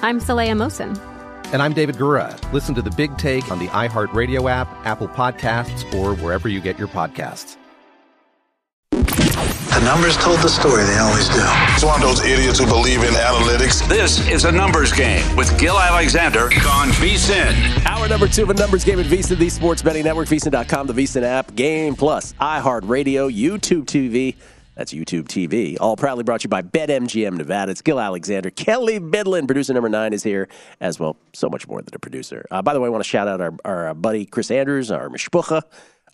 I'm Saleha Mohsin. And I'm David Gura. Listen to the big take on the iHeartRadio app, Apple Podcasts, or wherever you get your podcasts. The numbers told the story, they always do. It's one of those idiots who believe in analytics. This is a numbers game with Gil Alexander on VSIN. Hour number two of a numbers game at VSIN, the Sports Betting Network, VSIN.com, the VSIN app, Game Plus, iHeartRadio, YouTube TV. That's YouTube TV. All proudly brought to you by BetMGM Nevada. It's Gil Alexander. Kelly Bidlin, producer number nine, is here as well. So much more than a producer. Uh, by the way, I want to shout out our, our buddy Chris Andrews, our mishpucha.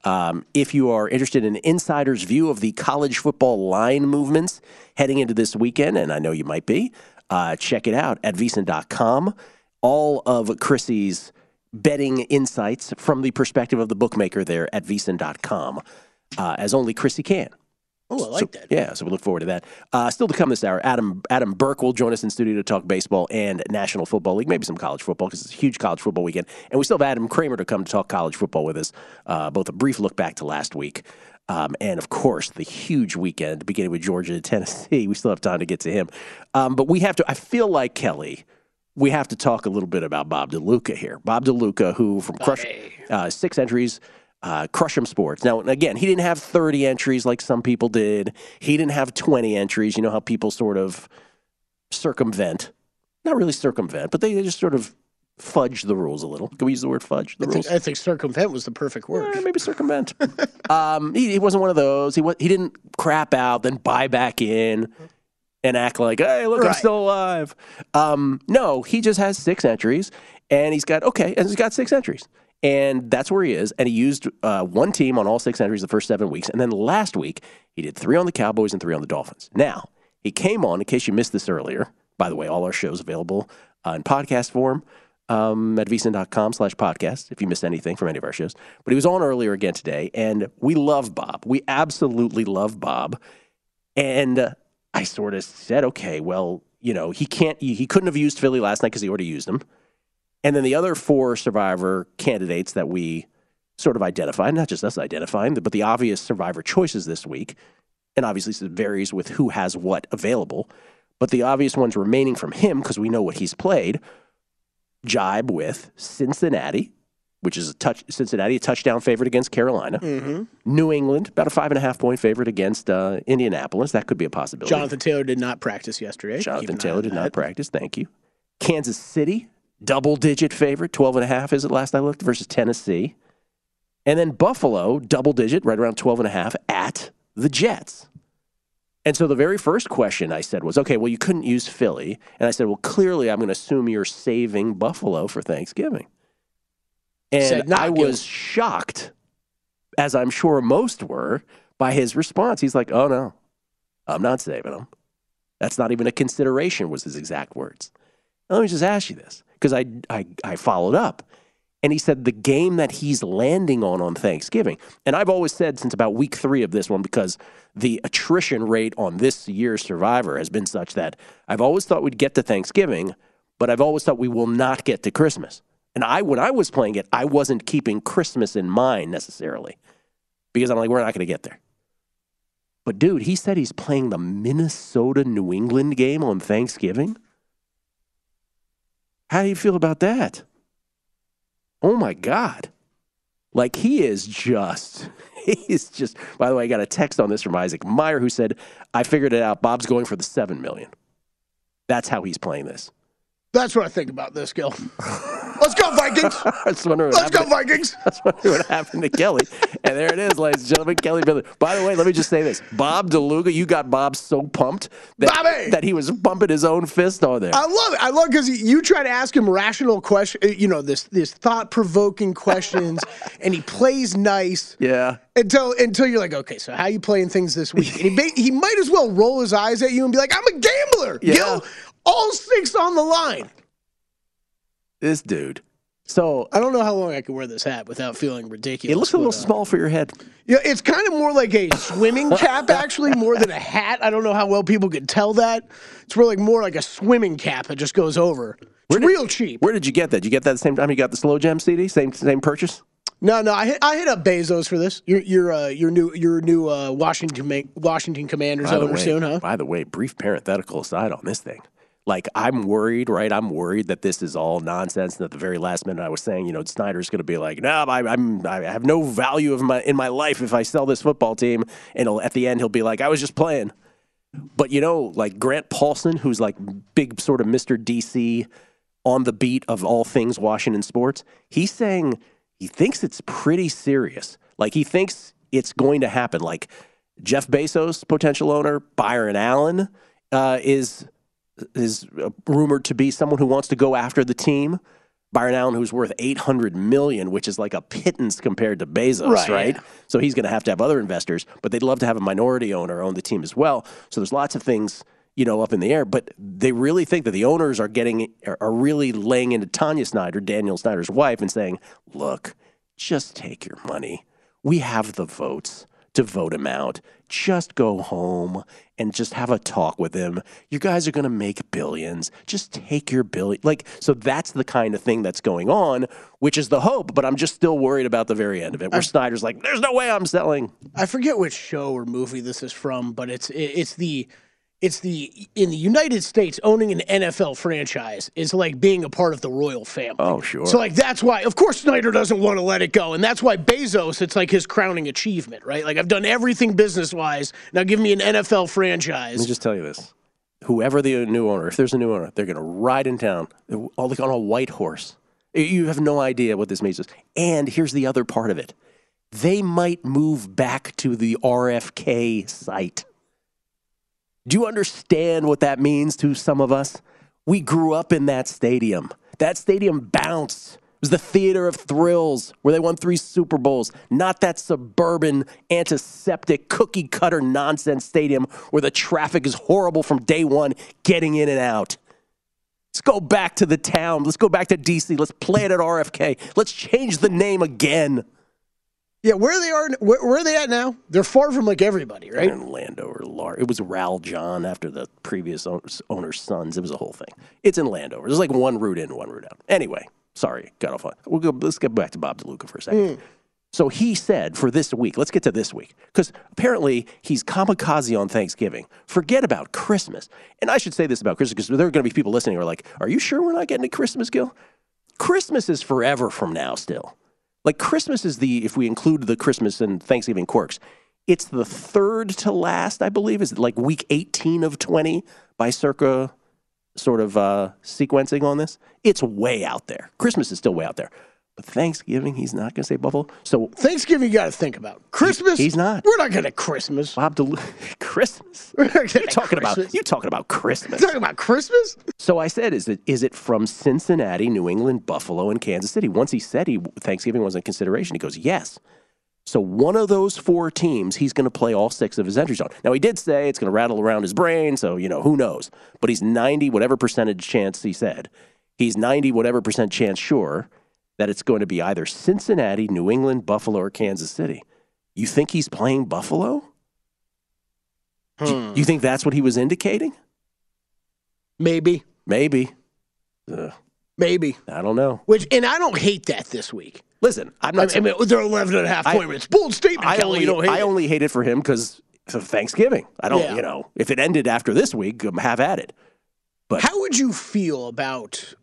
Um, if you are interested in an insider's view of the college football line movements heading into this weekend, and I know you might be, uh, check it out at vsin.com. All of Chrissy's betting insights from the perspective of the bookmaker there at vsin.com, uh, as only Chrissy can. Oh, I like so, that. Yeah, so we look forward to that. Uh, still to come this hour, Adam Adam Burke will join us in studio to talk baseball and National Football League, maybe some college football because it's a huge college football weekend. And we still have Adam Kramer to come to talk college football with us. Uh, both a brief look back to last week. Um, and of course, the huge weekend beginning with Georgia to Tennessee. We still have time to get to him. Um, but we have to, I feel like, Kelly, we have to talk a little bit about Bob DeLuca here. Bob DeLuca, who from Crush, uh, six entries, uh, Crush'em Sports. Now, again, he didn't have 30 entries like some people did. He didn't have 20 entries. You know how people sort of circumvent, not really circumvent, but they just sort of fudge the rules a little. Can we use the word fudge? The I rules? think, I think circumvent was the perfect word. Eh, maybe circumvent. um, he, he wasn't one of those. He wa- he didn't crap out, then buy back in and act like, hey, look, I'm still alive. Um, no, he just has six entries, and he's got okay, and he's got six entries, and that's where he is. And he used uh, one team on all six entries the first seven weeks, and then last week he did three on the Cowboys and three on the Dolphins. Now he came on in case you missed this earlier. By the way, all our shows available uh, in podcast form um, at vsin.com slash podcast if you missed anything from any of our shows. But he was on earlier again today, and we love Bob. We absolutely love Bob. And uh, I sort of said, okay, well, you know, he can't, he, he couldn't have used Philly last night because he already used him. And then the other four survivor candidates that we sort of identified, not just us identifying, but the obvious survivor choices this week, and obviously it varies with who has what available, but the obvious ones remaining from him, because we know what he's played, jibe with Cincinnati, which is a touch Cincinnati, a touchdown favorite against Carolina. Mm-hmm. New England, about a five and a half point favorite against uh, Indianapolis. That could be a possibility. Jonathan Taylor did not practice yesterday. Jonathan Taylor did not practice. Thank you. Kansas City, double digit favorite, 12 and a half is it last I looked versus Tennessee. And then Buffalo, double digit, right around 12 and a half at the Jets. And so the very first question I said was, okay, well, you couldn't use Philly. And I said, well, clearly I'm going to assume you're saving Buffalo for Thanksgiving. And Said I Gil. was shocked, as I'm sure most were, by his response. He's like, "Oh no, I'm not saving them. That's not even a consideration." Was his exact words. Let me just ask you this because I, I I followed up, and he said the game that he's landing on on Thanksgiving, and I've always said since about week three of this one because the attrition rate on this year's Survivor has been such that I've always thought we'd get to Thanksgiving, but I've always thought we will not get to Christmas. And I, when I was playing it, I wasn't keeping Christmas in mind necessarily because I'm like, we're not going to get there. But dude, he said he's playing the Minnesota New England game on Thanksgiving. How do you feel about that? Oh my God. Like he is just, he's just, by the way, I got a text on this from Isaac Meyer who said, I figured it out. Bob's going for the 7 million. That's how he's playing this. That's what I think about this, Gil. Let's go, Vikings. Let's go, Vikings. That's what happened to Kelly. And there it is, ladies and gentlemen. Kelly Bidlin. By the way, let me just say this. Bob DeLuca, you got Bob so pumped that, Bobby! that he was bumping his own fist on there. I love it. I love because you try to ask him rational questions, uh, you know, this this thought provoking questions, and he plays nice. Yeah. Until until you're like, okay, so how you playing things this week? And he he might as well roll his eyes at you and be like, I'm a gambler. Yeah. Gil, all six on the line. This dude. So I don't know how long I can wear this hat without feeling ridiculous. it looks a little but, uh, small for your head. Yeah, it's kind of more like a swimming cap, actually, more than a hat. I don't know how well people could tell that. It's really like more like a swimming cap that just goes over. It's did- real cheap. Where did you get that? Did you get that the same time you got the Slow Jam CD? Same same purchase? No, no, I hit, I hit up Bezos for this. Your your uh, your new your new uh, Washington Washington Commanders By the, owner way, soon, huh? by the way, brief parenthetical aside on this thing. Like I'm worried, right? I'm worried that this is all nonsense. And at the very last minute, I was saying, you know, Snyder's going to be like, "No, I, I'm I have no value of my in my life if I sell this football team." And at the end, he'll be like, "I was just playing." But you know, like Grant Paulsen, who's like big sort of Mr. DC on the beat of all things Washington sports, he's saying he thinks it's pretty serious. Like he thinks it's going to happen. Like Jeff Bezos, potential owner, Byron Allen uh, is is rumored to be someone who wants to go after the team. Byron Allen, who's worth eight hundred million, which is like a pittance compared to Bezos, right? Right, yeah. So he's going to have to have other investors, but they'd love to have a minority owner own the team as well. So there's lots of things you know up in the air, but they really think that the owners are getting are are really laying into Tanya Snyder, Daniel Snyder's wife, and saying, "Look, just take your money. We have the votes." To vote him out. Just go home and just have a talk with him. You guys are going to make billions. Just take your billion. Like, so that's the kind of thing that's going on, which is the hope. But I'm just still worried about the very end of it, where Snyder's like, there's no way I'm selling. I forget which show or movie this is from, but it's it, it's the it's the in the United States owning an NFL franchise is like being a part of the royal family. Oh, sure. So like that's why of course Snyder doesn't want to let it go, and that's why Bezos it's like his crowning achievement, right? Like I've done everything business wise. Now give me an NFL franchise. Let me just tell you this. Whoever the new owner, if there's a new owner, they're going to ride in town all like on a white horse. You have no idea what this means. And here's the other part of it. They might move back to the RFK site. Do you understand what that means to some of us? We grew up in that stadium. That stadium bounced. It was the theater of thrills where they won three Super Bowls, not that suburban, antiseptic, cookie cutter nonsense stadium where the traffic is horrible from day one getting in and out. Let's go back to the town. Let's go back to DC. Let's play it at RFK. Let's change the name again. Yeah, where they are, where, where are they at now? They're far from like everybody, right? in Landover, Lar. It was Raljon after the previous owner's, owner's sons. It was a whole thing. It's in Landover. There's like one route in, one route out. Anyway, sorry, got off. on- We'll go. Let's get back to Bob DeLuca for a second. Mm. So he said for this week, let's get to this week, because apparently he's kamikaze on Thanksgiving. Forget about Christmas. And I should say this about Christmas because there are going to be people listening who are like, "Are you sure we're not getting to Christmas, Gil?" Christmas is forever from now still. Like Christmas is the if we include the Christmas and Thanksgiving quirks, it's the third to last, I believe. Is like week 18 of 20 by circa sort of uh, sequencing on this? It's way out there. Christmas is still way out there. But Thanksgiving, he's not going to say Buffalo. So Thanksgiving you got to think about. Christmas, he's not. We're not going to Christmas. Bob DeLu- Christmas. You're gonna talking about Christmas. you talking about Christmas. talking about Christmas? So I said, is it is it from Cincinnati, New England, Buffalo, and Kansas City? Once he said he Thanksgiving wasn't a consideration, he goes, yes. So one of those four teams, he's going to play all six of his entries on. Now he did say it's going to rattle around his brain, so you know who knows. But he's ninety whatever percentage chance he said. He's ninety whatever percent chance sure that it's going to be either Cincinnati, New England, Buffalo, or Kansas City. You think he's playing Buffalo? Do you- Hmm. you think that's what he was indicating? Maybe, Maybe. Ugh, maybe. I don't know. Which, and I don't hate that this week. Listen, I'm I not. mean, I mean, they're 11 and a half I- point. Bold statement, I Kelly. only, you don't hate I it. only hate it for him because of Thanksgiving. I don't, Yeah. you know, if it ended after this week, um, have at it. But How would you feel about,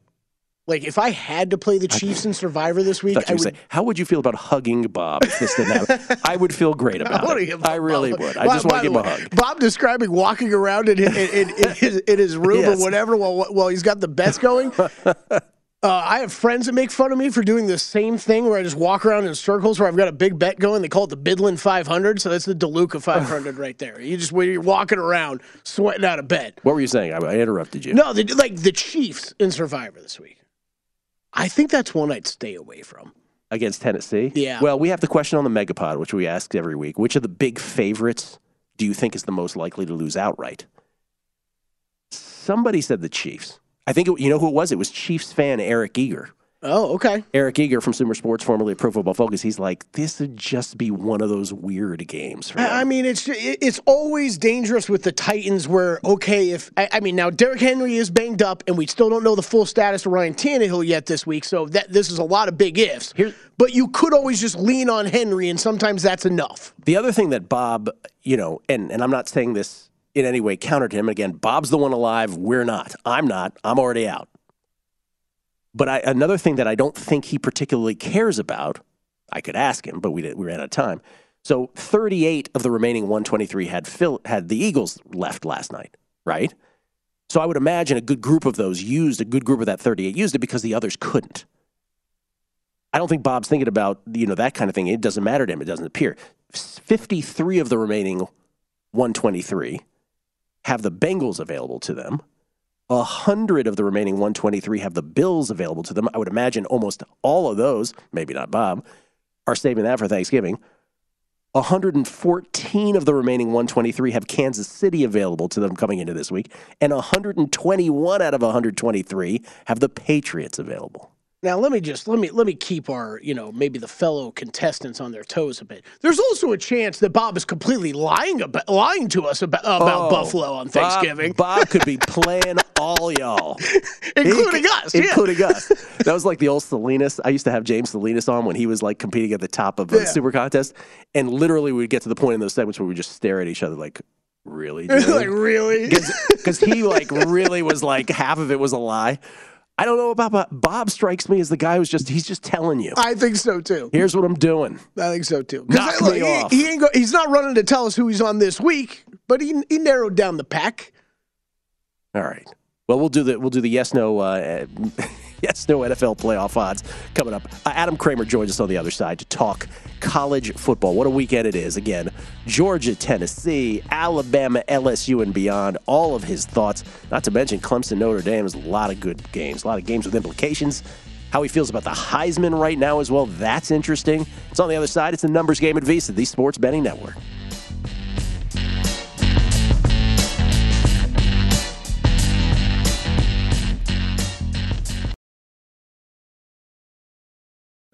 like, if I had to play the Chiefs in Survivor this week? I would say, how would you feel about hugging Bob if this didn't happen? I would feel great about wanna it. I really Bob- would. I By- just want to give the him a hug. Bob describing walking around in, in, in, in, his, in his room Yes. or whatever while while he's got the bets going. Uh, I have friends that make fun of me for doing the same thing where I just walk around in circles where I've got a big bet going. They call it the Bidlin 500. So that's the DeLuca 500 right there. You just, when you're walking around sweating out a bet. What were you saying? I, I interrupted you. No, they, like the Chiefs in Survivor this week. I think that's one I'd stay away from. Against Tennessee? Yeah. Well, we have the question on the Megapod, which we ask every week. Which of the big favorites do you think is the most likely to lose outright? Somebody said the Chiefs. I think, it, you know who it was? It was Chiefs fan Eric Eager. Oh, okay. Eric Eager from Sumer Sports, formerly Pro Football Focus, he's like, this would just be one of those weird games. I mean, it's it's always dangerous with the Titans. Where okay, if I, I mean now Derrick Henry is banged up, and we still don't know the full status of Ryan Tannehill yet this week. So that this is a lot of big ifs. Here- but you could always just lean on Henry, and sometimes that's enough. The other thing that Bob, you know, and, and I'm not saying this in any way counter to him. Again, Bob's the one alive. We're not. I'm not. I'm already out. But I, another thing that I don't think he particularly cares about, I could ask him, but we, did, we ran out of time. So 38 of the remaining 123 had had the Eagles left last night, right? So I would imagine a good group of those used, a good group of that 38 used it because the others couldn't. I don't think Bob's thinking about you know that kind of thing. It doesn't matter to him. It doesn't appear. Fifty-three of the remaining one twenty-three have the Bengals available to them. A hundred of the remaining one twenty-three have the Bills available to them. I would imagine almost all of those, maybe not Bob, are saving that for Thanksgiving. 114 of the remaining 123 have Kansas City available to them coming into this week, and 121 out of 123 have the Patriots available. Now let me just let me let me keep our you know maybe the fellow contestants on their toes a bit. There's also a chance that Bob is completely lying about lying to us about, about Oh, Buffalo on Thanksgiving, Bob, could be playing all y'all, including He- us. yeah. including us. That was like the old Salinas. I used to have James Salinas on when he was like competing at the top of a Yeah. super contest, and literally we'd get to the point in those segments where we just stare at each other like, "Really?" like really. Because he like really was like half of it was a lie. I don't know about Bob. Bob strikes me as the guy who's just he's just telling you. I think so too. Here's what I'm doing. I think so too. Knock I- look, me he, off. he ain't go, he's not running to tell us who he's on this week, but he he narrowed down the pack. All right. Well, we'll do the we'll do the yes no uh, yes no NFL playoff odds coming up. Uh, Adam Kramer joins us on the other side to talk college football. What a weekend it is! Again, Georgia, Tennessee, Alabama, LSU, and beyond. All of his thoughts. Not to mention Clemson, Notre Dame. Is a lot of good games. A lot of games with implications. How he feels about the Heisman right now as well. That's interesting. It's on the other side. It's the numbers game at VSiN, the Sports Betting Network.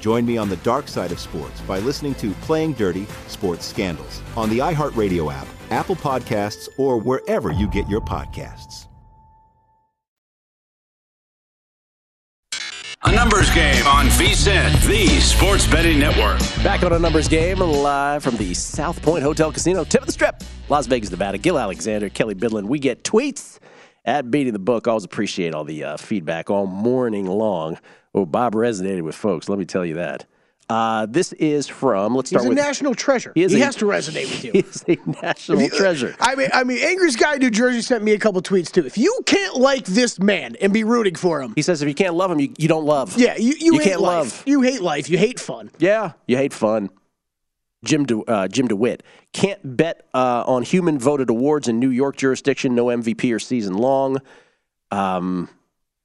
Join me on the dark side of sports by listening to Playing Dirty Sports Scandals on the iHeartRadio app, Apple Podcasts, or wherever you get your podcasts. A numbers game on VSIN, the sports betting network. Back on a numbers game, live from the South Point Hotel Casino, tip of the strip, Las Vegas, Nevada. Gil Alexander, Kelly Bidlin. We get tweets at Beating the Book. I always appreciate all the uh, feedback all morning long. Oh, Bob resonated with folks. Let me tell you that. Uh, this is from. Let's start He's a with. national treasure. He He, a- has to resonate with you. He is a national you- treasure. I mean, I mean, Angry's guy New Jersey sent me a couple tweets too. If you can't like this man and be rooting for him, He says if you can't love him, you, you don't love. yeah, you you, You hate can't life. love. You hate life. You hate fun. Yeah, you hate fun. Jim De, uh, Jim DeWitt can't bet uh, on human voted awards in New York jurisdiction. No MVP or season long. Um,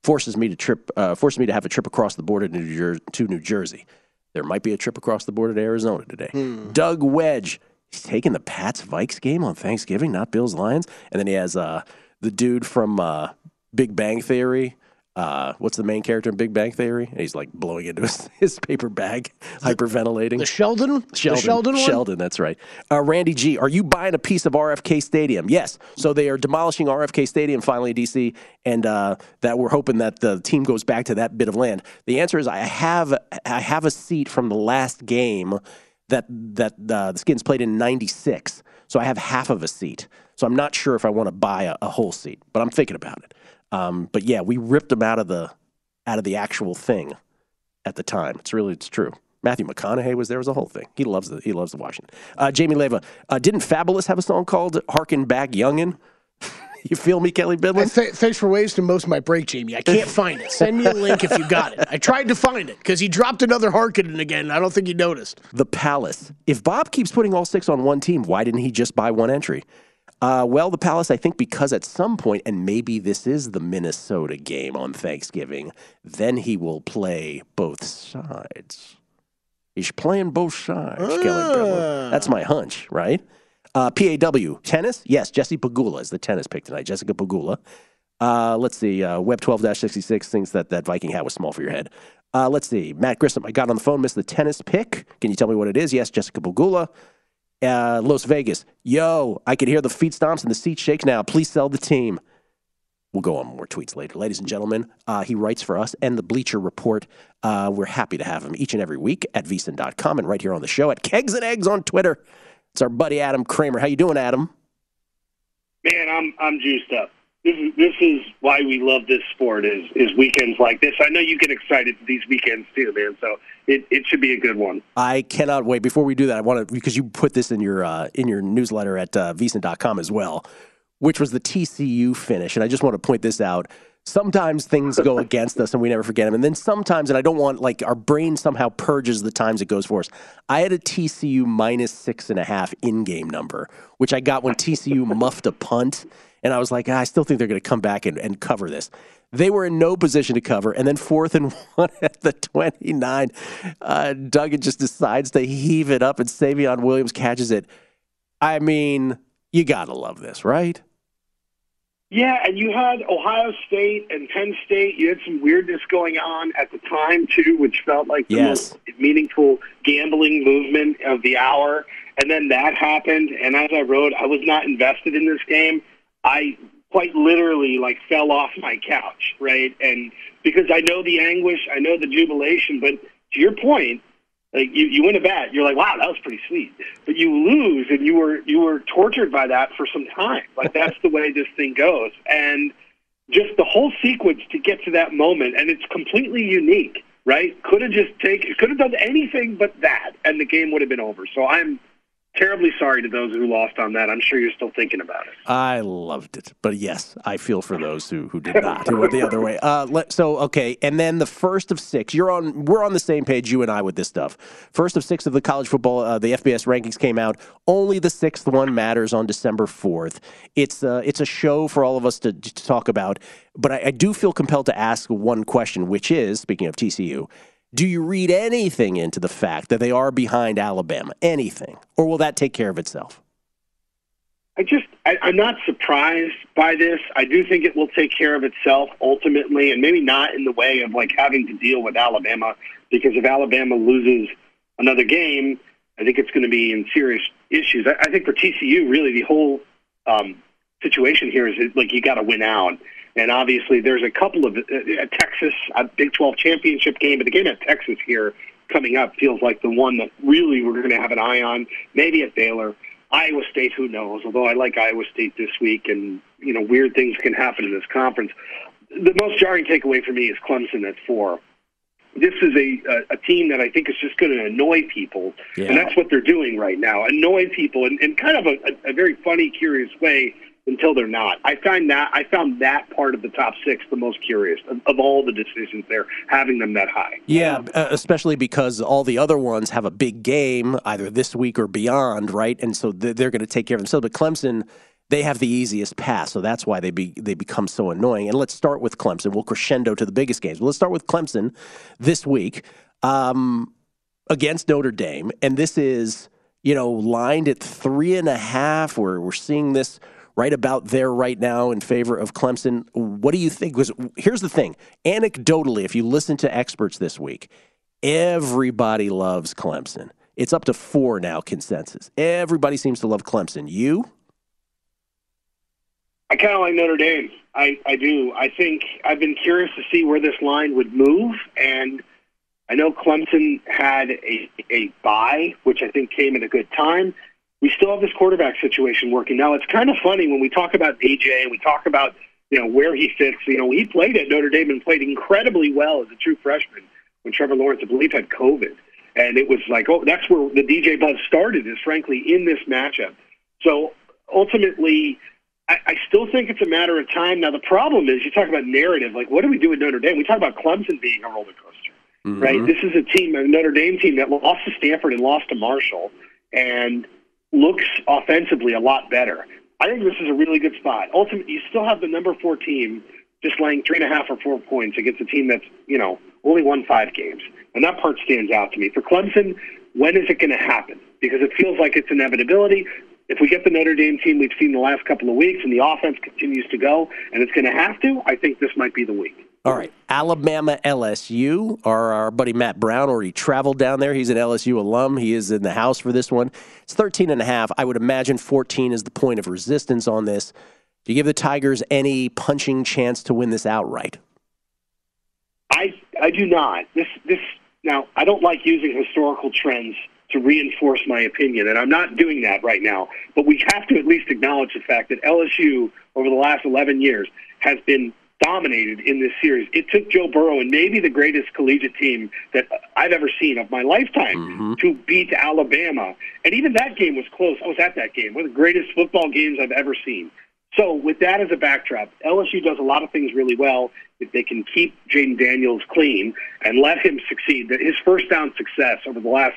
forces me to trip. Uh, forces me to have a trip across the border to New, Jer- to New Jersey. There might be a trip across the border to Arizona today. Doug Wedge. He's taking the Pats Vikes game on Thanksgiving, not Bills Lions. And then he has uh, the dude from uh, Big Bang Theory. Uh, what's the main character in Big Bang Theory? And he's like blowing into his, his paper bag, hyperventilating. The Sheldon, Sheldon, the Sheldon one. Sheldon, that's right. Uh, Randy G, are you buying a piece of RFK Stadium? Yes. So they are demolishing RFK Stadium finally in DC, and uh, that we're hoping that the team goes back to that bit of land. The answer is I have I have a seat from the last game that that uh, the Skins played in '96, so I have half of a seat. So I'm not sure if I want to buy a, a whole seat, but I'm thinking about it. Um, but yeah, we ripped him out of the out of the actual thing at the time. It's really it's true. Matthew McConaughey was there. Was a whole thing. He loves the he loves the Washington. Uh, Jamie Leva uh, didn't Fabolous have a song called "Harken Back Youngin"? you feel me, Kelly Bidlin? th- thanks for wasting most of my break, Jamie. I can't find it. Send me a link if you got it. I tried to find it because he dropped another Harkinen again. I don't think he noticed. The Palace. If Bob keeps putting all six on one team, why didn't he just buy one entry? Uh, well, the Palace, I think, because at some point, and maybe this is the Minnesota game on Thanksgiving, then he will play both sides. He's playing both sides, Kelly Bidlin. That's my hunch, right? Uh, PAW, tennis? Yes, Jesse Pegula is the tennis pick tonight. Jessica Pegula. Uh, let's see. Uh, Web 12 66 thinks that that Viking hat was small for your head. Uh, let's see. Matt Grissom, I got on the phone, missed the tennis pick. Can you tell me what it is? Yes, Jessica Pegula. Uh, Las Vegas. Yo, I can hear the feet stomps and the seat shake now. Please sell the team. We'll go on more tweets later. Ladies and gentlemen, uh, he writes for us and the Bleacher Report. Uh, we're happy to have him each and every week at vsin.com and right here on the show at Kegs and Eggs on Twitter. It's our buddy Adam Kramer. How you doing, Adam? Man, I'm I'm juiced up. This is this is why we love this sport is is weekends like this. I know you get excited these weekends too, man. So it, it should be a good one. I cannot wait. Before we do that, I want to because you put this in your uh, in your newsletter at uh, VSiN.com as well, which was the TCU finish, and I just want to point this out. Sometimes things go against us and we never forget them, and then sometimes, and I don't want like our brain somehow purges the times it goes for us. I had a TCU minus six and a half in-game number, which I got when TCU muffed a punt, and I was like, ah, I still think they're going to come back and, and cover this. They were in no position to cover. And then fourth and one at the 29, uh, Duggan just decides to heave it up and Savion Williams catches it. I mean, you got to love this, right? Yeah, and you had Ohio State and Penn State. You had some weirdness going on at the time, too, which felt like the yes. most meaningful gambling movement of the hour. And then that happened. And as I wrote, I was not invested in this game. I quite literally like fell off my couch, right? And because I know the anguish, I know the jubilation, but to your point, like you, you win a bet, you're like, wow, that was pretty sweet. But you lose and you were you were tortured by that for some time. Like that's the way this thing goes. And just the whole sequence to get to that moment, and it's completely unique, right? Could have just taken could have done anything but that, and the game would have been over. So I'm terribly sorry to those who lost on that. I'm sure you're still thinking about it. I loved it, but yes, I feel for those who, who did not, who went the other way. Uh, let, so okay, and then the first of six. You're on. We're on the same page, you and I, with this stuff. First of six of the college football, uh, the FBS rankings came out. Only the sixth one matters on December fourth. It's uh, it's a show for all of us to, to talk about. But I, I do feel compelled to ask one question, which is speaking of TCU do you read anything into the fact that they are behind Alabama? Anything? Or will that take care of itself? I just, I, I'm not surprised by this. I do think it will take care of itself ultimately, and maybe not in the way of like having to deal with Alabama, because if Alabama loses another game, I think it's going to be in serious issues. I, I think for TCU, really, the whole um, situation here is like you got to win out. And obviously, there's a couple of uh, uh, Texas, a Big 12 championship game, but the game at Texas here coming up feels like the one that really we're going to have an eye on. Maybe at Baylor, Iowa State, who knows? Although I like Iowa State this week, and you know, weird things can happen in this conference. The most jarring takeaway for me is Clemson at four. This is a a, a team that I think is just going to annoy people, Yeah. and that's what they're doing right now. Annoy people in, in kind of a, a, a very funny, curious way until they're not. I find that I found that part of the top six the most curious of, of all the decisions there, having them that high. Yeah, uh, especially because all the other ones have a big game either this week or beyond, right? And so they're, going to take care of themselves. But Clemson, they have the easiest pass, so that's why they be they become so annoying. And let's start with Clemson. We'll crescendo to the biggest games. Well, let's start with Clemson this week um, against Notre Dame, and this is you know lined at three and a half. We're we're seeing this right about there right now in favor of Clemson. What do you think? Because here's the thing: anecdotally, if you listen to experts this week, everybody loves Clemson. It's up to four now consensus. Everybody seems to love Clemson. You? I kind of like Notre Dame. I, I do. I think I've been curious to see where this line would move, and I know Clemson had a, a which I think came at a good time. We still have this quarterback situation working. Now, it's kind of funny when we talk about DJ and we talk about you know where he fits. You know, he played at Notre Dame and played incredibly well as a true freshman when Trevor Lawrence, I believe, had COVID, and it was like, oh, that's where the DJ buzz started. Is frankly in this matchup. So ultimately, I, I still think it's a matter of time. Now, the problem is you talk about narrative. Like, what do we do with Notre Dame? We talk about Clemson being a roller coaster, right? Mm-hmm. This is a team, a Notre Dame team that lost to Stanford and lost to Marshall, and looks offensively a lot better. I think this is a really good spot. Ultimately, you still have the number four team just laying three and a half or four points against a team that's you know only won five games, and that part stands out to me. For Clemson, when is it going to happen? Because it feels like it's inevitability. If we get the Notre Dame team we've seen the last couple of weeks, and the offense continues to go, and it's going to have to, I think this might be the week. All right, Alabama LSU. Our, our buddy Matt Brown already traveled down there. He's an LSU alum. He is in the house for this one. It's 13 and a half. I would imagine 14 is the point of resistance on this. Do you give the Tigers any punching chance to win this outright? I I do not. This this now I don't like using historical trends to reinforce my opinion, and I'm not doing that right now. But we have to at least acknowledge the fact that LSU over the last 11 years has been dominated in this series. It took Joe Burrow and maybe the greatest collegiate team that I've ever seen of my lifetime Mm-hmm. to beat Alabama. And even that game was close. I was at that game. One of the greatest football games I've ever seen. So with that as a backdrop, LSU does a lot of things really well. If they can keep Jayden Daniels clean and let him succeed, that his first down success over the last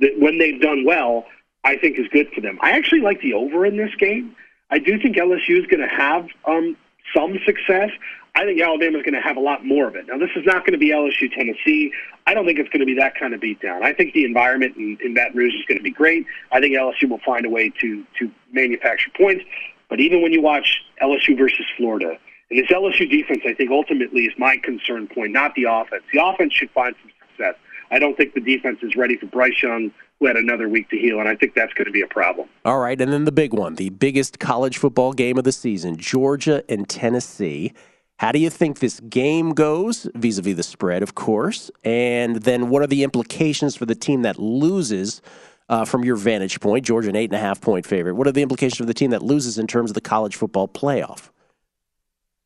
that when they've done well, I think is good for them. I actually like the over in this game. I do think LSU is going to have um, some success. I think Alabama is going to have a lot more of it. Now, this is not going to be LSU Tennessee. I don't think it's going to be that kind of beatdown. I think the environment in, in Baton Rouge is going to be great. I think LSU will find a way to to manufacture points. But even when you watch LSU versus Florida, and this LSU defense, I think ultimately is my concern point, not the offense. The offense should find some success. I don't think the defense is ready for Bryce Young, who had another week to heal, and I think that's going to be a problem. All right, and then the big one, the biggest college football game of the season, Georgia and Tennessee. How do you think this game goes vis a vis the spread, of course? And then what are the implications for the team that loses uh, from your vantage point? Georgia, an eight and a half point favorite. What are the implications for the team that loses in terms of the college football playoff?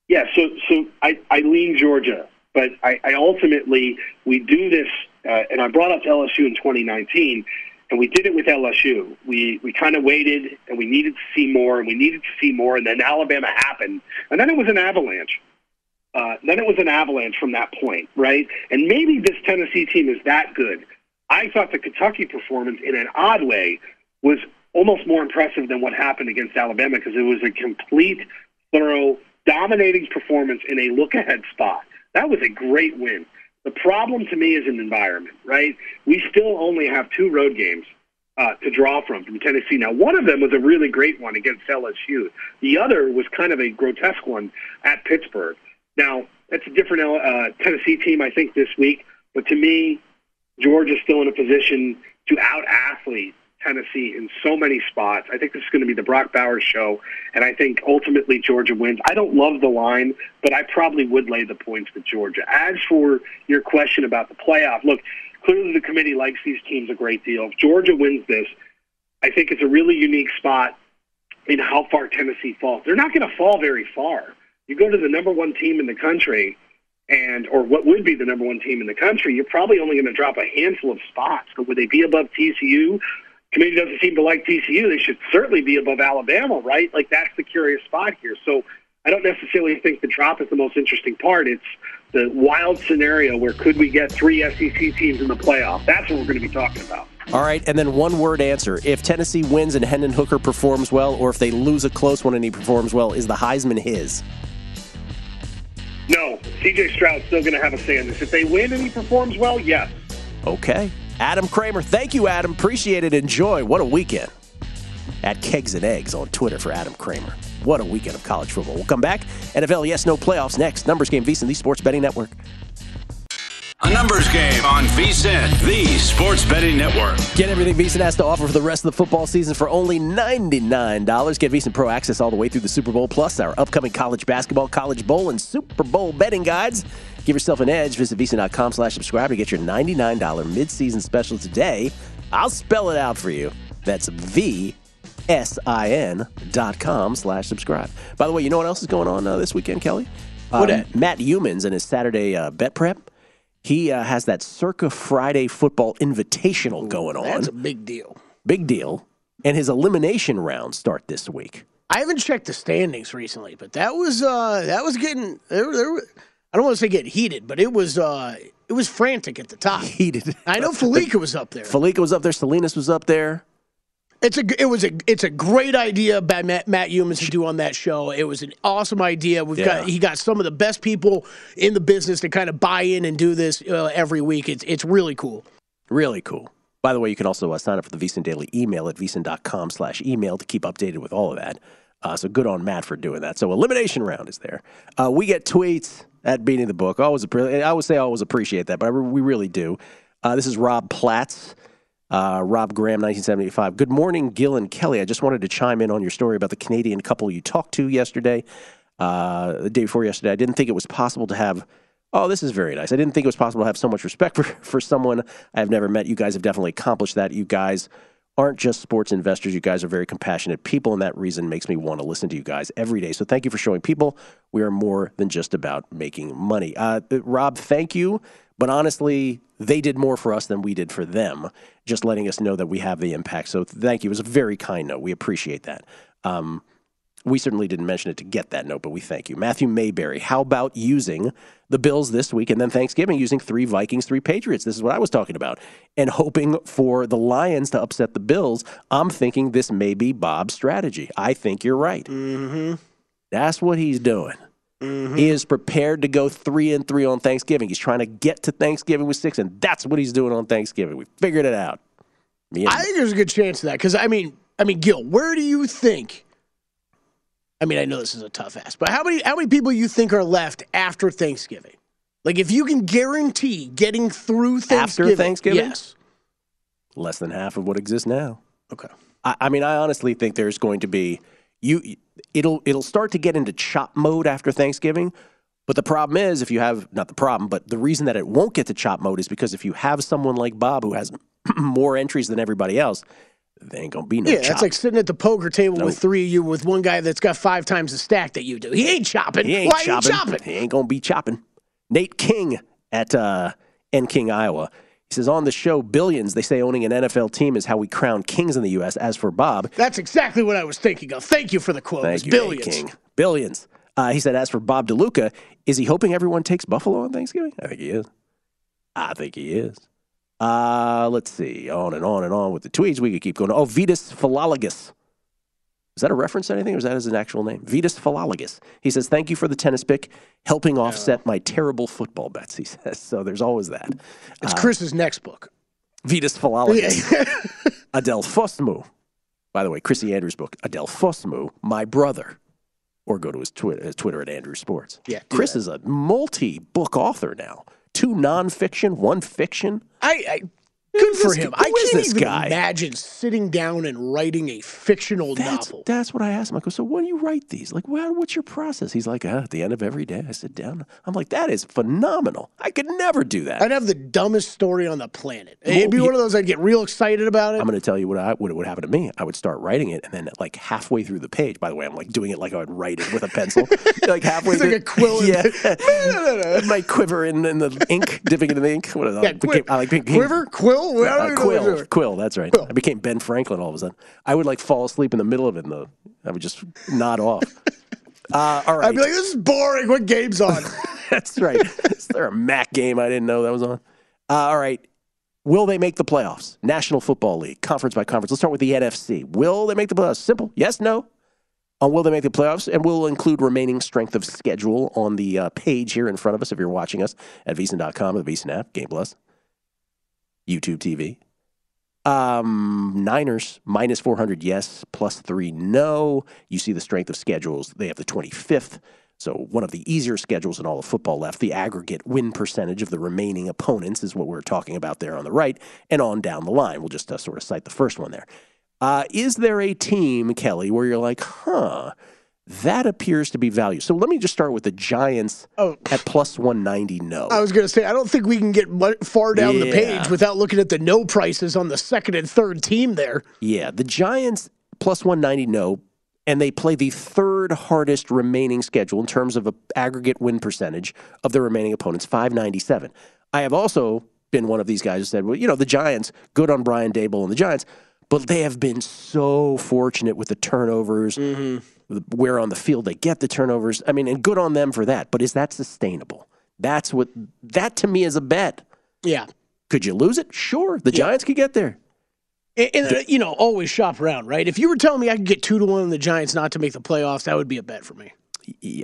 Yeah, so so I, I lean Georgia, but I, I ultimately we do this, uh, and I brought up LSU in 2019, and we did it with LSU. We we kind of waited, and we needed to see more, and we needed to see more, and then Alabama happened, and then it was an avalanche. Uh, then it was an avalanche from that point, right? And maybe this Tennessee team is that good. I thought the Kentucky performance, in an odd way, was almost more impressive than what happened against Alabama because it was a complete, thorough, dominating performance in a look-ahead spot. That was a great win. The problem to me is an environment, right? We still only have two road games uh, to draw from from Tennessee. Now, one of them was a really great one against LSU. The other was kind of a grotesque one at Pittsburgh. Now, that's a different uh, Tennessee team, I think, this week. But to me, Georgia's still in a position to out-athlete Tennessee in so many spots. I think this is going to be the Brock Bowers show, and I think ultimately Georgia wins. I don't love the line, but I probably would lay the points with Georgia. As for your question about the playoff, look, clearly the committee likes these teams a great deal. If Georgia wins this, I think it's a really unique spot in how far Tennessee falls. They're not going to fall very far. You go to the number one team in the country, and or what would be the number one team in the country, you're probably only going to drop a handful of spots. But would they be above TCU? Committee doesn't seem to like TCU. They should certainly be above Alabama, right? Like that's the curious spot here. So I don't necessarily think the drop is the most interesting part. It's the wild scenario where could we get three SEC teams in the playoff? That's what we're going to be talking about. All right, and then one word answer. If Tennessee wins and Hendon Hooker performs well, or if they lose a close one and he performs well, is the Heisman his? CJ Stroud's still going to have a say in this. If they win and he performs well, yes. Okay. Adam Kramer. Thank you, Adam. Appreciate it. Enjoy. What a weekend. At Kegs and Eggs on Twitter for Adam Kramer. What a weekend of college football. We'll come back. NFL Yes No Playoffs next. Numbers Game VSiN, the Sports Betting Network. A numbers game on VSiN, the Sports Betting Network. Get everything VSiN has to offer for the rest of the football season for only $99. Get VSiN Pro access all the way through the Super Bowl, plus our upcoming college basketball, college bowl, and Super Bowl betting guides. Give yourself an edge. Visit VSiN.com slash subscribe to get your $99 midseason special today. I'll spell it out for you. That's V S-I-N dot com slash subscribe. By the way, you know what else is going on uh, this weekend, Kelly? What Um, at? Matt Youmans and his Saturday uh, bet prep. He uh, has that Circa Friday Football Invitational going on. That's a big deal. Big deal. And his elimination rounds start this week. I haven't checked the standings recently, but that was uh that was getting there, there, I don't want to say getting heated, but it was uh it was frantic at the top. Heated. I know Felica was up there. Felica was up there. Salinas was up there. It's a it was a it's a great idea by Matt, Matt Youmans to do on that show. It was an awesome idea. We've Yeah. got he got some of the best people in the business to kind of buy in and do this uh, every week. It's it's really cool. Really cool. By the way, you can also uh, sign up for the VSiN Daily email at VSiN.com slash email to keep updated with all of that. Uh, so good on Matt for doing that. So elimination round is there. Uh, we get tweets at Beating the Book. Always, I would say I always appreciate that, but I re- we really do. Uh, this is Rob Platts. Uh, Rob Graham, 1975. Good morning, Gil and Kelly. I just wanted to chime in on your story about the Canadian couple you talked to yesterday, uh, the day before yesterday. I didn't think it was possible to have. Oh, this is very nice. I didn't think it was possible to have so much respect for, for someone I have never met. You guys have definitely accomplished that. You guys aren't just sports investors. You guys are very compassionate people, and that reason makes me want to listen to you guys every day. So thank you for showing people we are more than just about making money. Uh, Rob, thank you. But honestly, they did more for us than we did for them, just letting us know that we have the impact. So thank you. It was a very kind note. We appreciate that. Um, we certainly didn't mention it to get that note, but we thank you. Matthew Mayberry, how about using the Bills this week and then Thanksgiving using three Vikings, three Patriots? This is what I was talking about. And hoping for the Lions to upset the Bills. I'm thinking this may be Bob's strategy. I think you're right. Mm-hmm. That's what he's doing. Mm-hmm. He is prepared to go three and three on Thanksgiving. He's trying to get to Thanksgiving with six, and that's what he's doing on Thanksgiving. We figured it out. I think there's a good chance of that because I mean, I mean, Gil, where do you think? I mean, I know this is a tough ask, but how many how many people you think are left after Thanksgiving? Like, if you can guarantee getting through Thanksgiving, After Thanksgiving? yes, less than half of what exists now. Okay. I, I mean, I honestly think there's going to be you. It'll it'll start to get into chop mode after Thanksgiving. But the problem is, if you have not the problem, but the reason that it won't get to chop mode is because if you have someone like Bob who has more entries than everybody else, there ain't gonna be no yeah, chop. that's like sitting at the poker table Nope. with three of you with one guy that's got five times the stack that you do. He ain't chopping. He ain't Why chopping. ain't chopping? He ain't gonna be chopping. Nate King at uh, N King, Iowa. He says on the show, billions. They say owning an NFL team is how we crown kings in the U.S. As for Bob, That's exactly what I was thinking of. Thank you for the quote. Thank you, billions. King. Billions. Uh, he said, as for Bob DeLuca, is he hoping everyone takes Buffalo on Thanksgiving? I think he is. I think he is. Uh, let's see. On and on and on with the tweets. We could keep going. Oh, Vitas Philologus. Is that a reference to anything or is that his actual name? Vitas Philologus. He says, thank you for the tennis pick, helping offset my terrible football bets, he says. So there's always that. It's Uh, Chris's next book. Vitas Philologus. Adele Fosmu. By the way, Chrissy Andrews' book, Adele Fosmu, My Brother. Or go to his Twitter, his Twitter at Andrew Sports. Yeah, Chris that. is a multi book author now. Two nonfiction, one fiction. I, I good for him. who I can't this even guy? imagine sitting down and writing a fictional That's, novel. that's what I asked him. I go, so when do you write these? Like, well, what's your process? He's like, uh, at the end of every day, I sit down. I'm like, that is phenomenal. I could never do that. I'd have the dumbest story on the planet. It'd be one of those I'd get real excited about it. I'm going to tell you what I, what would happen to me. I would start writing it, and then like halfway through the page. By the way, I'm like doing it like I would write it with a pencil. like halfway It's like through, a quill. Yeah, my quiver in, in the ink, dipping into the ink. What is? Yeah, Became- I like Quiver? Quill? Don't Uh, even quill, quill. That's right. I became Ben Franklin all of a sudden. I would like fall asleep in the middle of it, and the I would just nod off. Uh, all right, I'd be like, this is boring. What game's on? that's right. Is there a Mac game I didn't know that was on? Uh, all right. Will they make the playoffs? National Football League, conference by conference. Let's start with the NFC. Will they make the playoffs? Simple. Yes, no. On will they make the playoffs? And we'll include remaining strength of schedule on the uh, page here in front of us if you're watching us at VSiN.com, the VSiN app, Game Plus, YouTube TV. Um, Niners minus 400, yes. Plus three, no. You see the strength of schedules. They have the 25th. So one of the easier schedules in all of football left. The aggregate win percentage of the remaining opponents is what we're talking about there on the right and on down the line. We'll just uh, sort of cite the first one there. Uh, is there a team, Kelly, where you're like, huh, that appears to be value? So let me just start with the Giants Oh. at plus 190, no. I was going to say, I don't think we can get far down the page without looking at the no prices on the second and third team there. Yeah, the Giants plus 190 no, and they play the third hardest remaining schedule in terms of a aggregate win percentage of the remaining opponents, 597. I have also been one of these guys who said, well, you know, the Giants, good on Brian Daboll and the Giants, but they have been so fortunate with the turnovers, mm-hmm. Where on the field they get the turnovers. I mean, and good on them for that, but is that sustainable? That's what, that to me is a bet. Yeah. Could you lose it? Sure. The Giants could get there. And, and, uh, you know, always shop around, right? If you were telling me I could get two to one on the Giants not to make the playoffs, that would be a bet for me.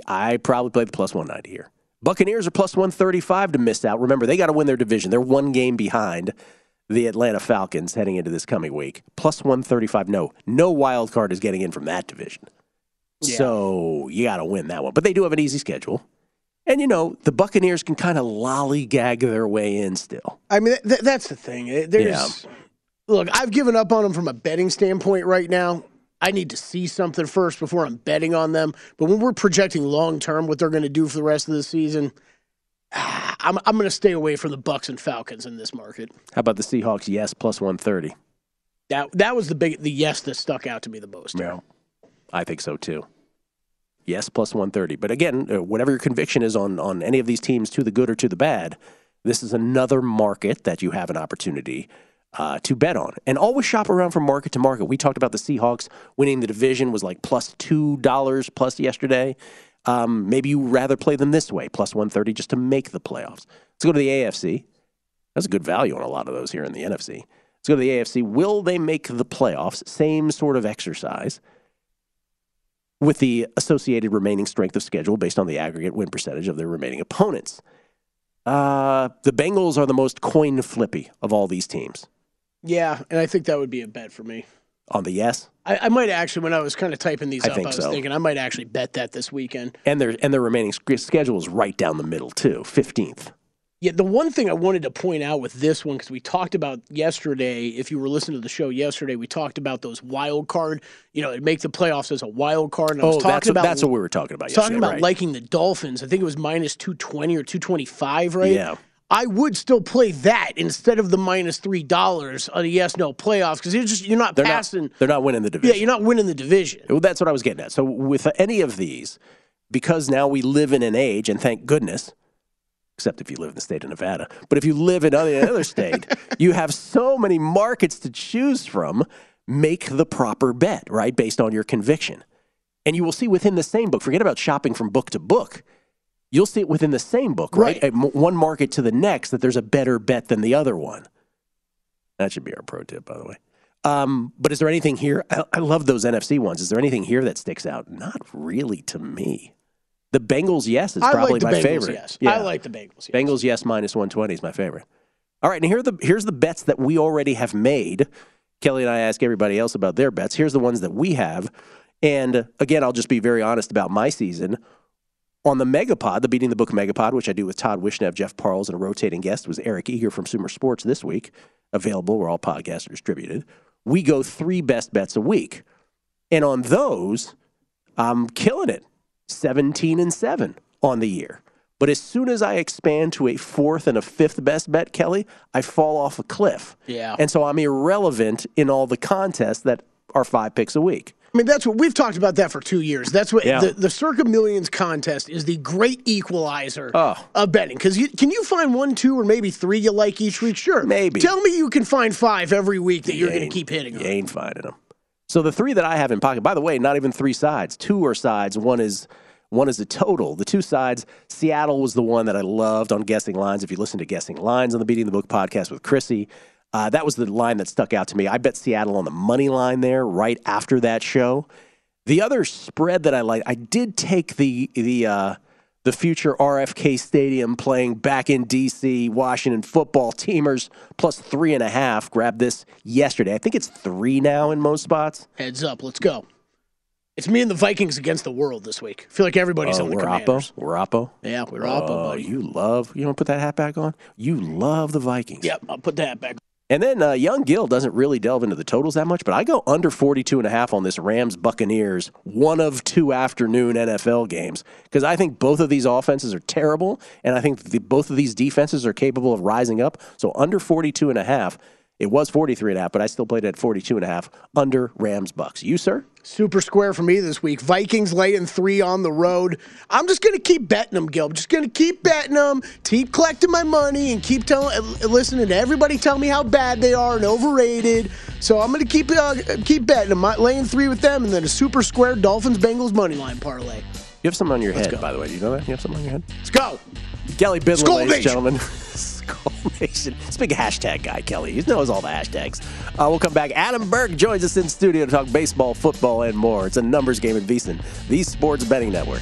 I probably play the plus 190 here. Buccaneers are plus 135 to miss out. Remember, they got to win their division. They're one game behind the Atlanta Falcons heading into this coming week. Plus 135. No, no wild card is getting in from that division. So you got to win that one. But they do have an easy schedule. And, you know, the Buccaneers can kind of lollygag their way in still. I mean, th- that's the thing. Uh, There's, look, I've given up on them from a betting standpoint right now. I need to see something first before I'm betting on them. But when we're projecting long term what they're going to do for the rest of the season, ah, I'm, I'm going to stay away from the Bucks and Falcons in this market. How about the Seahawks? Yes, plus 130. That that was the big the yes that stuck out to me the most. Yeah, I think so too. Yes, plus 130. But again, uh, whatever your conviction is on on any of these teams, to the good or to the bad, this is another market that you have an opportunity uh, to bet on. And always shop around from market to market. We talked about the Seahawks winning the division was like plus plus two dollars plus yesterday. Um, maybe you rather play them this way, plus 130, just to make the playoffs. Let's go to the AFC. That's a good value on a lot of those here in the NFC. Let's go to the AFC. Will they make the playoffs? Same sort of exercise with the associated remaining strength of schedule based on the aggregate win percentage of their remaining opponents. Uh, the Bengals are the most coin flippy of all these teams. Yeah, and I think that would be a bet for me. On the yes, I, I might actually, when I was kind of typing these I up, I was so. thinking I might actually bet that this weekend. and their and their remaining schedule is right down the middle too, fifteenth. Yeah, the one thing I wanted to point out with this one because we talked about yesterday. If you were listening to the show yesterday, we talked about those wild card. You know, it'd make the playoffs as a wild card. And I was Oh, talking that's what, about that's what we were talking about. talking about right. liking the Dolphins. I think it was minus two twenty or two twenty five, right? Yeah. I would still play that instead of the minus three dollars on a yes no playoffs because you're just you're not they're passing. not they're not winning the division. yeah, you're not winning the division. Well, that's what I was getting at. So with any of these, because now we live in an age, and thank goodness, except if you live in the state of Nevada, but if you live in any other state, you have so many markets to choose from. Make the proper bet, right, based on your conviction, and you will see within the same book. Forget about shopping from book to book. You'll see it within the same book, right? M- one market to the next, that there's a better bet than the other one. That should be our pro tip, by the way. Um, but is there anything here? I, I love those NFC ones. Is there anything here that sticks out? Not really to me. The Bengals, yes, is I like probably the my Bengals, favorite. yes. I like the Bengals, yes. Bengals, yes, minus one twenty is my favorite. All right, and here are the here's the bets that we already have made. Kelly and I ask everybody else about their bets. Here's the ones that we have. And again, I'll just be very honest about my season. On the Megapod, the Beating the Book Megapod, which I do with Todd Wishnev, Jeff Parles, and a rotating guest was Eric Eager from Sumer Sports this week, available where all podcasts are distributed. We go three best bets a week. And on those, I'm killing it 17 and 7 on the year. But as soon as I expand to a fourth and a fifth best bet, Kelly, I fall off a cliff. Yeah. And so I'm irrelevant in all the contests that are five picks a week. I mean, that's what we've talked about that for two years. That's what Yeah. the, the Circa Millions contest is the great equalizer Oh. of betting. Because you, can you find one, two, or maybe three you like each week? Sure. Maybe. Tell me you can find five every week that You you're going to keep hitting You on. ain't finding them. So the three that I have in pocket, by the way, not even three sides. Two are sides. One is one is the total. The two sides. Seattle was the one that I loved on guessing lines. If you listen to guessing lines on the Beating the Book podcast with Chrissy, uh, that was the line that stuck out to me. I bet Seattle on the money line there right after that show. The other spread that I like, I did take the the uh, the future RFK Stadium playing back in DC, Washington football teamers plus three and a half. Grabbed this yesterday. I think it's three now in most spots. Heads up, let's go. It's me and the Vikings against the world this week. I feel like everybody's oh, on the we're Commanders. Oppo. We're Oppo. Yeah, we're Oppo, Oh, buddy. you love. You want to put that hat back on? You love the Vikings. Yep, I'll put that back. And then uh, Young Gill doesn't really delve into the totals that much, but I go under 42 and a half on this Rams Buccaneers, one of two afternoon NFL games, because I think both of these offenses are terrible, and I think the, both of these defenses are capable of rising up. So under 42 and a half. It was 43 and a half, but I still played it at 42 and a half under Rams Bucks. You, sir? Super square for me this week. Vikings laying three on the road. I'm just going to keep betting them, Gil. I'm just going to keep betting them, keep collecting my money, and keep telling, listening to everybody tell me how bad they are and overrated. So I'm going to keep uh, keep betting them, laying three with them, and then a super square Dolphins Bengals money line parlay. You have something on your head, by the way. Do you know that? You have something on your head? Let's go. Kelly Bidlin, Skull ladies and gentlemen. Skull Nation. This big hashtag guy, Kelly. He knows all the hashtags. Uh, we'll come back. Adam Burke joins us in studio to talk baseball, football, and more. It's a numbers game at VSiN, the Sports Betting Network.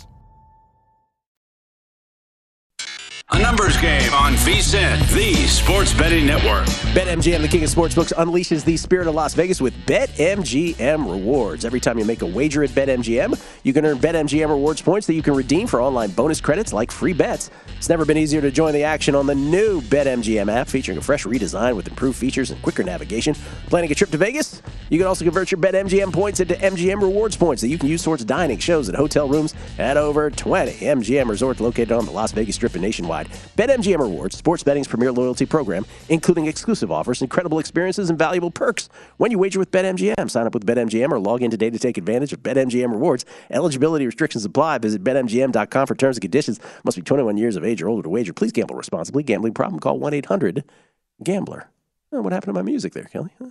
A numbers game on VSIN, the sports betting network. BetMGM, the king of sportsbooks, unleashes the spirit of Las Vegas with BetMGM rewards. Every time you make a wager at BetMGM, you can earn BetMGM rewards points that you can redeem for online bonus credits like free bets. It's never been easier to join the action on the new BetMGM app, featuring a fresh redesign with improved features and quicker navigation. Planning a trip to Vegas? You can also convert your BetMGM points into MGM rewards points that you can use towards dining, shows, and hotel rooms at over 20 MGM resorts located on the Las Vegas Strip and nationwide. BetMGM Rewards, sports betting's premier loyalty program, including exclusive offers, incredible experiences, and valuable perks. When you wager with BetMGM, sign up with BetMGM or log in today to take advantage of BetMGM Rewards. Eligibility restrictions apply. Visit BetMGM.com for terms and conditions. Must be 21 years of age or older to wager. Please gamble responsibly. Gambling problem? Call 1-800-GAMBLER. Oh, what happened to my music there, Kelly? Huh.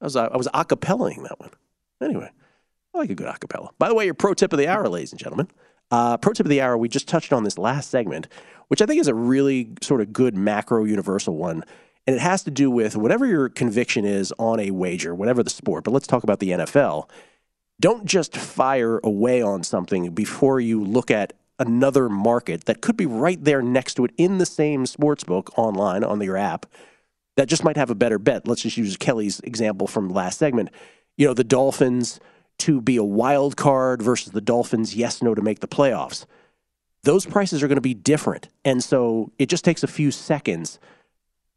I was, uh, I was acapellaing that one. Anyway, I like a good acapella. By the way, your pro tip of the hour, ladies and gentlemen. Uh, pro tip of the hour, we just touched on this last segment, which I think is a really sort of good macro universal one. And it has to do with whatever your conviction is on a wager, whatever the sport. But let's talk about the NFL. Don't just fire away on something before you look at another market that could be right there next to it in the same sports book online on your app that just might have a better bet. Let's just use Kelly's example from last segment. You know, the Dolphins to be a wild card versus the Dolphins, yes, no, to make the playoffs. Those prices are going to be different. And so it just takes a few seconds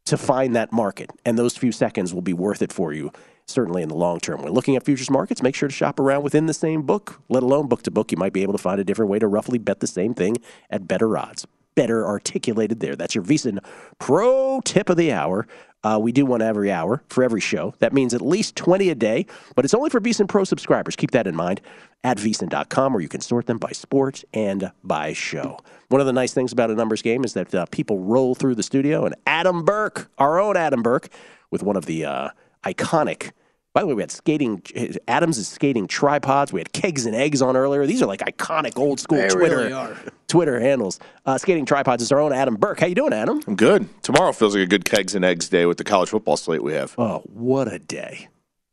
to find that market. And those few seconds will be worth it for you, certainly in the long term. When looking at futures markets, make sure to shop around within the same book, let alone book to book. You might be able to find a different way to roughly bet the same thing at better odds. Better articulated there. That's your VSIN pro tip of the hour. Uh, we do one every hour for every show. That means at least 20 a day, but it's only for VSIN Pro subscribers. Keep that in mind at VSIN.com, where you can sort them by sport and by show. One of the nice things about a numbers game is that uh, people roll through the studio, and Adam Burke, our own Adam Burke, with one of the uh, iconic by the way, we had skating. Adams is skating tripods. We had kegs and eggs on earlier. These are like iconic old school They Twitter really. Twitter handles. Uh, skating tripods is our own Adam Burke. How you doing, Adam? I'm good. Tomorrow feels like a good kegs and eggs day with the college football slate we have. Oh, what a day!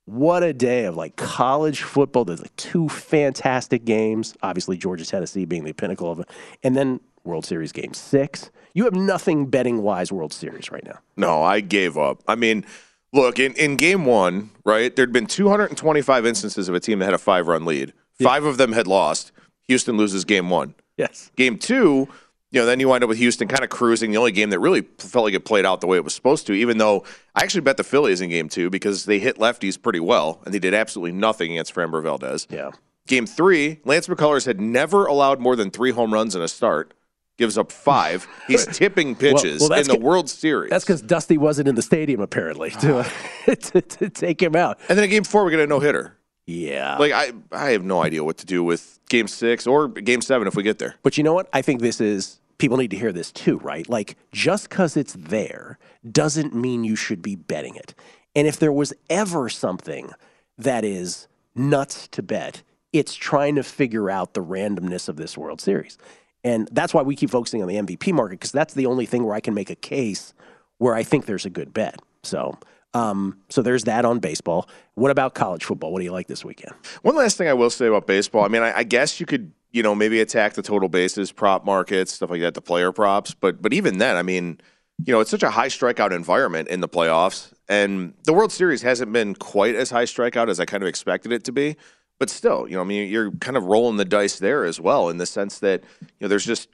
what a day of like college football. There's like two fantastic games. Obviously, Georgia Tennessee being the pinnacle of it, and then World Series game six. You have nothing betting wise World Series right now. No, I gave up. I mean, look in, in game one, right? There'd been 225 instances of a team that had a five run lead. Five of them had lost. Houston loses game one. Yes. Game two, you know, then you wind up with Houston kind of cruising. The only game that really felt like it played out the way it was supposed to, even though I actually bet the Phillies in game two because they hit lefties pretty well and they did absolutely nothing against Framber Valdez. Yeah. Game three, Lance McCullers had never allowed more than three home runs in a start. Gives up five. He's tipping pitches Well- well, in the World Series. That's because Dusty wasn't in the stadium apparently ah. to, to, to take him out. And then in game four, we get a no hitter. Yeah. Like I, I have no idea what to do with game six or game seven if we get there. But you know what? I think this is people need to hear this too, right? Like just because it's there doesn't mean you should be betting it. And if there was ever something that is nuts to bet, it's trying to figure out the randomness of this World Series. And that's why we keep focusing on the MVP market because that's the only thing where I can make a case where I think there's a good bet. So, um, so there's that on baseball. What about college football? What do you like this weekend? One last thing I will say about baseball. I mean, I, I guess you could, you know, maybe attack the total bases, prop markets, stuff like that, the player props. But but even then, I mean, you know, it's such a high strikeout environment in the playoffs, and the World Series hasn't been quite as high strikeout as I kind of expected it to be. But still, you know, I mean, you're kind of rolling the dice there as well, in the sense that you know, there's just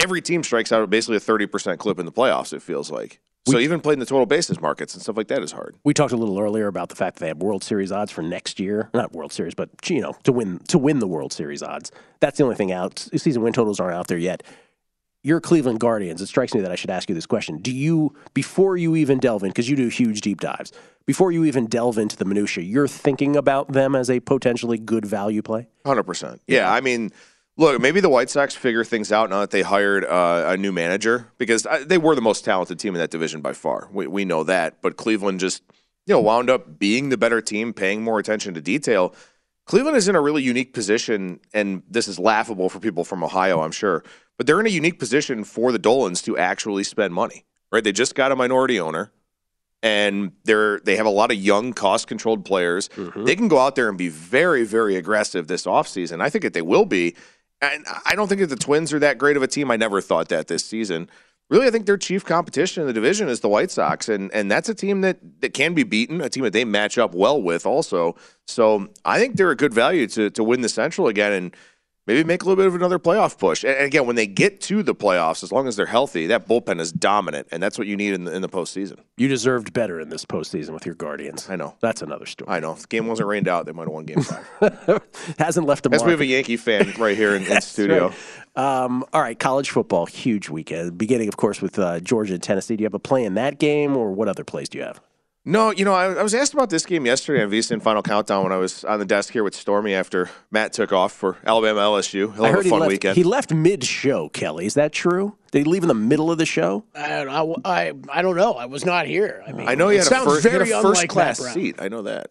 every team strikes out basically a 30% clip in the playoffs. It feels like. So even playing the total bases markets and stuff like that is hard. We talked a little earlier about the fact that they have World Series odds for next year. Not World Series, but you know, to win to win the World Series odds. That's the only thing out. Season win totals aren't out there yet. Your Cleveland Guardians. It strikes me that I should ask you this question. Do you before you even delve in because you do huge deep dives, before you even delve into the minutia, you're thinking about them as a potentially good value play? Hundred percent. Yeah, I mean, look, maybe the White Sox figure things out now that they hired uh, a new manager because uh, they were the most talented team in that division by far. We we know that, but Cleveland just you know wound up being the better team, paying more attention to detail. Cleveland is in a really unique position, and this is laughable for people from Ohio, I'm sure, but they're in a unique position for the Dolans to actually spend money. Right? They just got a minority owner and they're they have a lot of young cost controlled players mm-hmm. they can go out there and be very very aggressive this offseason. I think that they will be. And i don't think that the twins are that great of a team. I never thought that this season. Really i think their chief competition in the division is the white sox and and that's a team that that can be beaten a team that they match up well with also. So i think they're a good value to to win the central again and maybe make a little bit of another playoff push. And again, when they get to the playoffs, as long as they're healthy, that bullpen is dominant, and that's what you need in the, in the postseason. You deserved better in this postseason with your Guardians. I know. That's another story. I know. If the game wasn't rained out, they might have won game five. Hasn't left a mark. As we have a Yankee fan right here in, in studio. right. Um, all right, college football, huge weekend. Beginning, of course, with uh, Georgia and Tennessee. Do you have a play in that game, or what other plays do you have? No, you know, I, I was asked about this game yesterday on VSIN Final Countdown when I was on the desk here with Stormy after Matt took off for Alabama LSU. He'll I heard a fun he left, weekend. He left mid-show. Kelly, is that true? Did he leave in the middle of the show? I don't, I, I, I don't know. I was not here. I mean, I know he had a, sounds first, he had very a unlike first class Matt Brown. seat. I know that.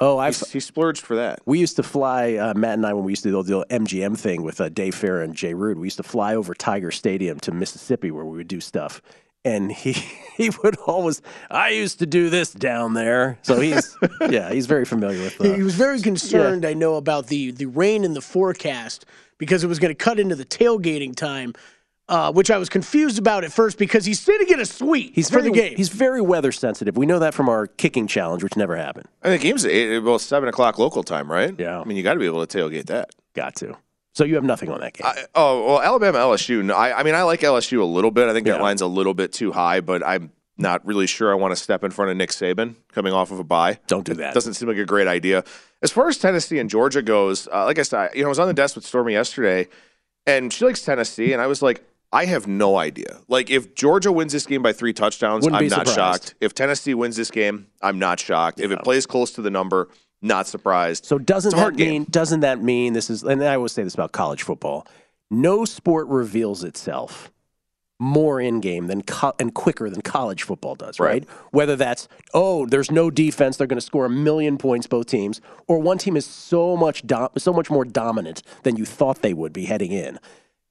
Oh, I've he splurged for that. We used to fly, uh, Matt and I, when we used to do the MGM thing with uh, Dave Farah and Jay Rood, we used to fly over Tiger Stadium to Mississippi where we would do stuff. And he, he would always, I used to do this down there. So he's, yeah, he's very familiar with the. He was very concerned, I know, about the, the rain in the forecast because it was going to cut into the tailgating time, uh, which I was confused about at first because he's sitting in a suite He's for very, the game. He's very weather sensitive. We know that from our kicking challenge, which never happened. I think the game's at eight, well, seven o'clock local time, right? Yeah. I mean, you got to be able to tailgate that. Got to. So you have nothing on that game. I, oh well, Alabama LSU. no, I, I mean, I like LSU a little bit. I think that line's a little bit too high, but I'm not really sure I want to step in front of Nick Saban coming off of a bye. Don't do that. Doesn't seem like a great idea. As far as Tennessee and Georgia goes, uh, like I said, you know, I was on the desk with Stormy yesterday, and she likes Tennessee, and I was like, I have no idea. Like, if Georgia wins this game by three touchdowns, Wouldn't I'm not surprised. shocked. If Tennessee wins this game, I'm not shocked. If it plays close to the number, not surprised. So doesn't that hard game. mean doesn't that mean this is and I always say this about college football. No sport reveals itself more in game than co- and quicker than college football does, right? Whether that's oh, there's no defense, they're going to score a million points both teams, or one team is so much dom- so much more dominant than you thought they would be heading in.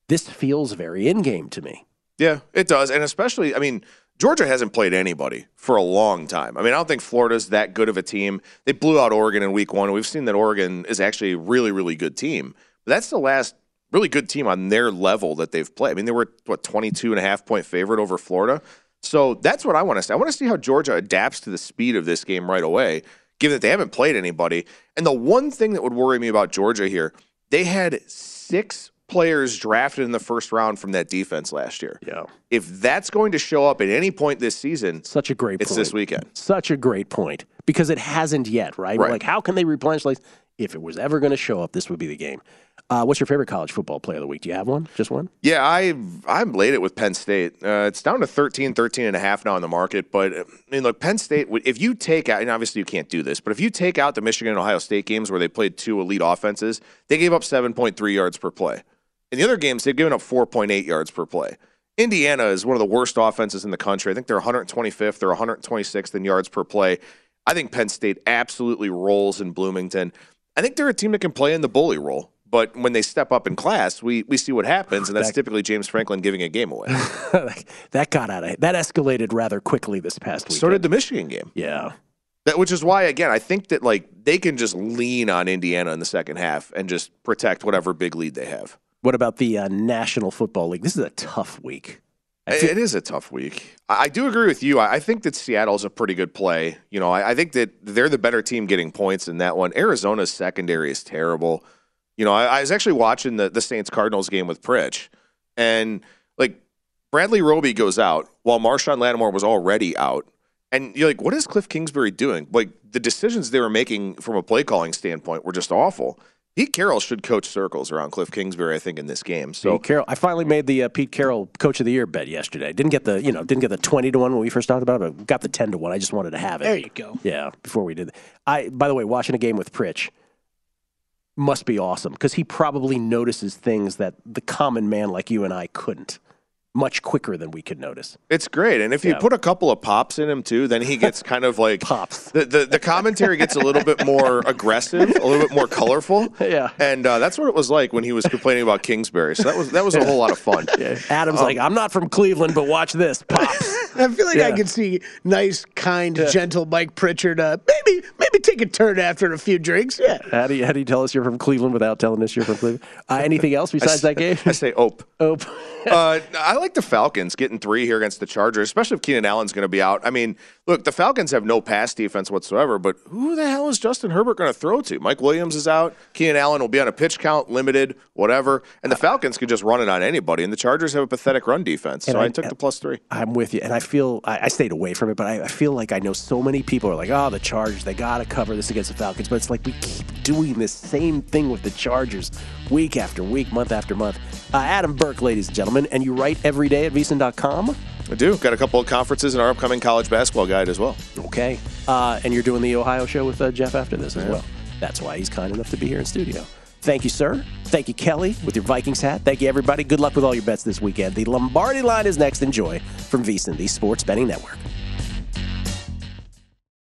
This feels very in game to me. Yeah, it does, and especially, I mean, Georgia hasn't played anybody for a long time. I mean, I don't think Florida's that good of a team. They blew out Oregon in week one. We've seen that Oregon is actually a really, really good team. But that's the last really good team on their level that they've played. I mean, they were, what, 22 and a half point favorite over Florida. So that's what I want to see. I want to see how Georgia adapts to the speed of this game right away, given that they haven't played anybody. And the one thing that would worry me about Georgia here, they had six players drafted in the first round from that defense last year. Yeah. If that's going to show up at any point this season, such a great it's point. this weekend. Such a great point because it hasn't yet, right? Right. Like, how can they replenish? Like, if it was ever going to show up, this would be the game. Uh, what's your favorite college football player of the week? Do you have one? Just one? Yeah, I I'm laid it with Penn State. Uh, it's down to 13, 13 and a half now in the market. But I mean, look, Penn State. If you take out, and obviously you can't do this, but if you take out the Michigan and Ohio State games where they played two elite offenses, they gave up 7.3 yards per play. In the other games, they've given up 4.8 yards per play. Indiana is one of the worst offenses in the country. I think they're 125th. They're 126th in yards per play. I think Penn State absolutely rolls in Bloomington. I think they're a team that can play in the bully role. But when they step up in class, we, we see what happens, and that's That- typically James Franklin giving a game away. that got out of that escalated rather quickly this past week. so did the Michigan game. Yeah. That, which is why, again, I think that like they can just lean on Indiana in the second half and just protect whatever big lead they have. What about the uh, National Football League? This is a tough week. Feel- it is a tough week. I, do agree with you. I, think that Seattle's a pretty good play. You know, I, I think that they're the better team getting points in that one. Arizona's secondary is terrible. You know, I, I was actually watching the, the Saints Cardinals game with Pritch, and like Bradley Roby goes out while Marshon Lattimore was already out. And you're like, what is Cliff Kingsbury doing? Like the decisions they were making from a play calling standpoint were just awful. Pete Carroll should coach circles around Cliff Kingsbury, I think, in this game. So Pete Carroll. I finally made the uh, Pete Carroll Coach of the Year bet yesterday. Didn't get the you know didn't get the twenty to one when we first talked about it, but got the ten to one. I just wanted to have it. There you go. Yeah, before we did. I by the way, watching a game with Pritch must be awesome because he probably notices things that the common man like you and I couldn't much quicker than we could notice. It's great, and if you Yeah. put a couple of pops in him too, then he gets kind of like pops. The, the the commentary gets a little bit more aggressive, a little bit more colorful. Yeah, and uh, that's what it was like when he was complaining about Kingsbury. So that was that was a whole lot of fun. Adam's Um, like, I'm not from Cleveland, but watch this, pops. I feel like I could see nice, kind, gentle Mike Pritchard. Uh, maybe, maybe take a turn after a few drinks. Yeah. How do you how do you tell us you're from Cleveland without telling us you're from Cleveland? Uh, anything else besides s- that game? I say ope. Ope. uh, I like the Falcons getting three here against the Chargers, especially if Keenan Allen's going to be out. I mean, look, the Falcons have no pass defense whatsoever, but who the hell is Justin Herbert going to throw to? Mike Williams is out. Keenan Allen will be on a pitch count, limited, whatever. And the Falcons can just run it on anybody. And the Chargers have a pathetic run defense. So I, I- took the plus three. I'm with you, and I feel I, I stayed away from it, but I, I feel like I know so many people are like, "Oh, the Chargers, they got to cover this against the Falcons." But it's like we keep doing this same thing with the Chargers week after week, month after month. Uh, Adam Burke, ladies and gentlemen, and you write every day at VSiN.com. I do. Got a couple of conferences in our upcoming college basketball guide as well. Okay, uh, and you're doing the Ohio show with uh, Jeff after this as well. That's why he's kind enough to be here in studio. Thank you, sir. Thank you, Kelly, with your Vikings hat. Thank you, everybody. Good luck with all your bets this weekend. The Lombardi line is next. Enjoy from VSiN, the Sports Betting Network.